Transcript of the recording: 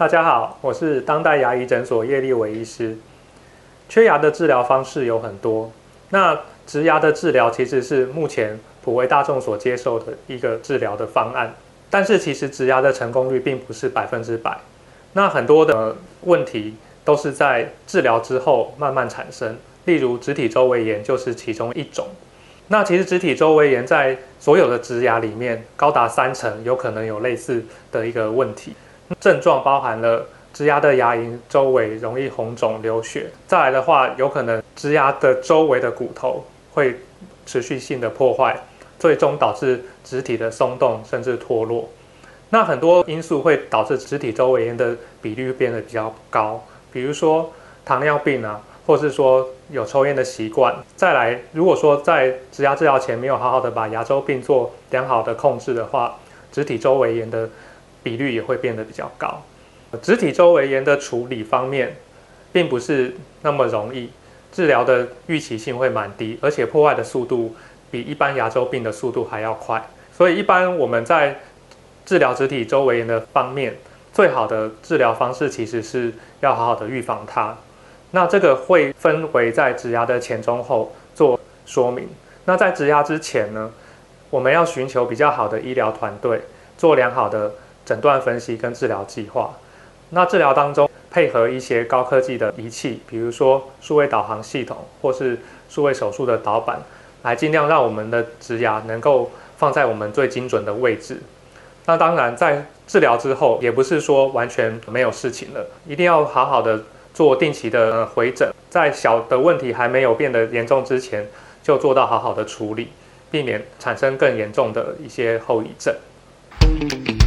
大家好，我是当代牙医诊所叶立伟医师。缺牙的治疗方式有很多，那植牙的治疗其实是目前普为大众所接受的一个治疗的方案。但是其实植牙的成功率并不是百分之百，那很多的问题都是在治疗之后慢慢产生，例如植体周围炎就是其中一种。那其实植体周围炎在所有的植牙里面，高达三成有可能有类似的一个问题，症状包含了植牙的牙龈周围容易红肿流血，再来的话，有可能植牙的周围的骨头会持续性的破坏，最终导致植体的松动甚至脱落。那很多因素会导致植体周围炎的比率变得比较高，比如说糖尿病啊。或是说有抽烟的习惯，再来，如果说在植牙治疗前没有好好的把牙周病做良好的控制的话，植体周围炎的比率也会变得比较高。植体周围炎的处理方面，并不是那么容易，治疗的预期性会蛮低，而且破坏的速度比一般牙周病的速度还要快。所以一般我们在治疗植体周围炎的方面，最好的治疗方式其实是要好好的预防它。那这个会分为在植牙的前、中、后做说明。那在植牙之前呢，我们要寻求比较好的医疗团队，做良好的诊断分析跟治疗计划。那治疗当中配合一些高科技的仪器，比如说数位导航系统或是数位手术的导板，来尽量让我们的植牙能够放在我们最精准的位置。那当然，在治疗之后，也不是说完全没有事情了，一定要好好的。做定期的回诊，在小的问题还没有变得严重之前，就做到好好的处理，避免产生更严重的一些后遗症。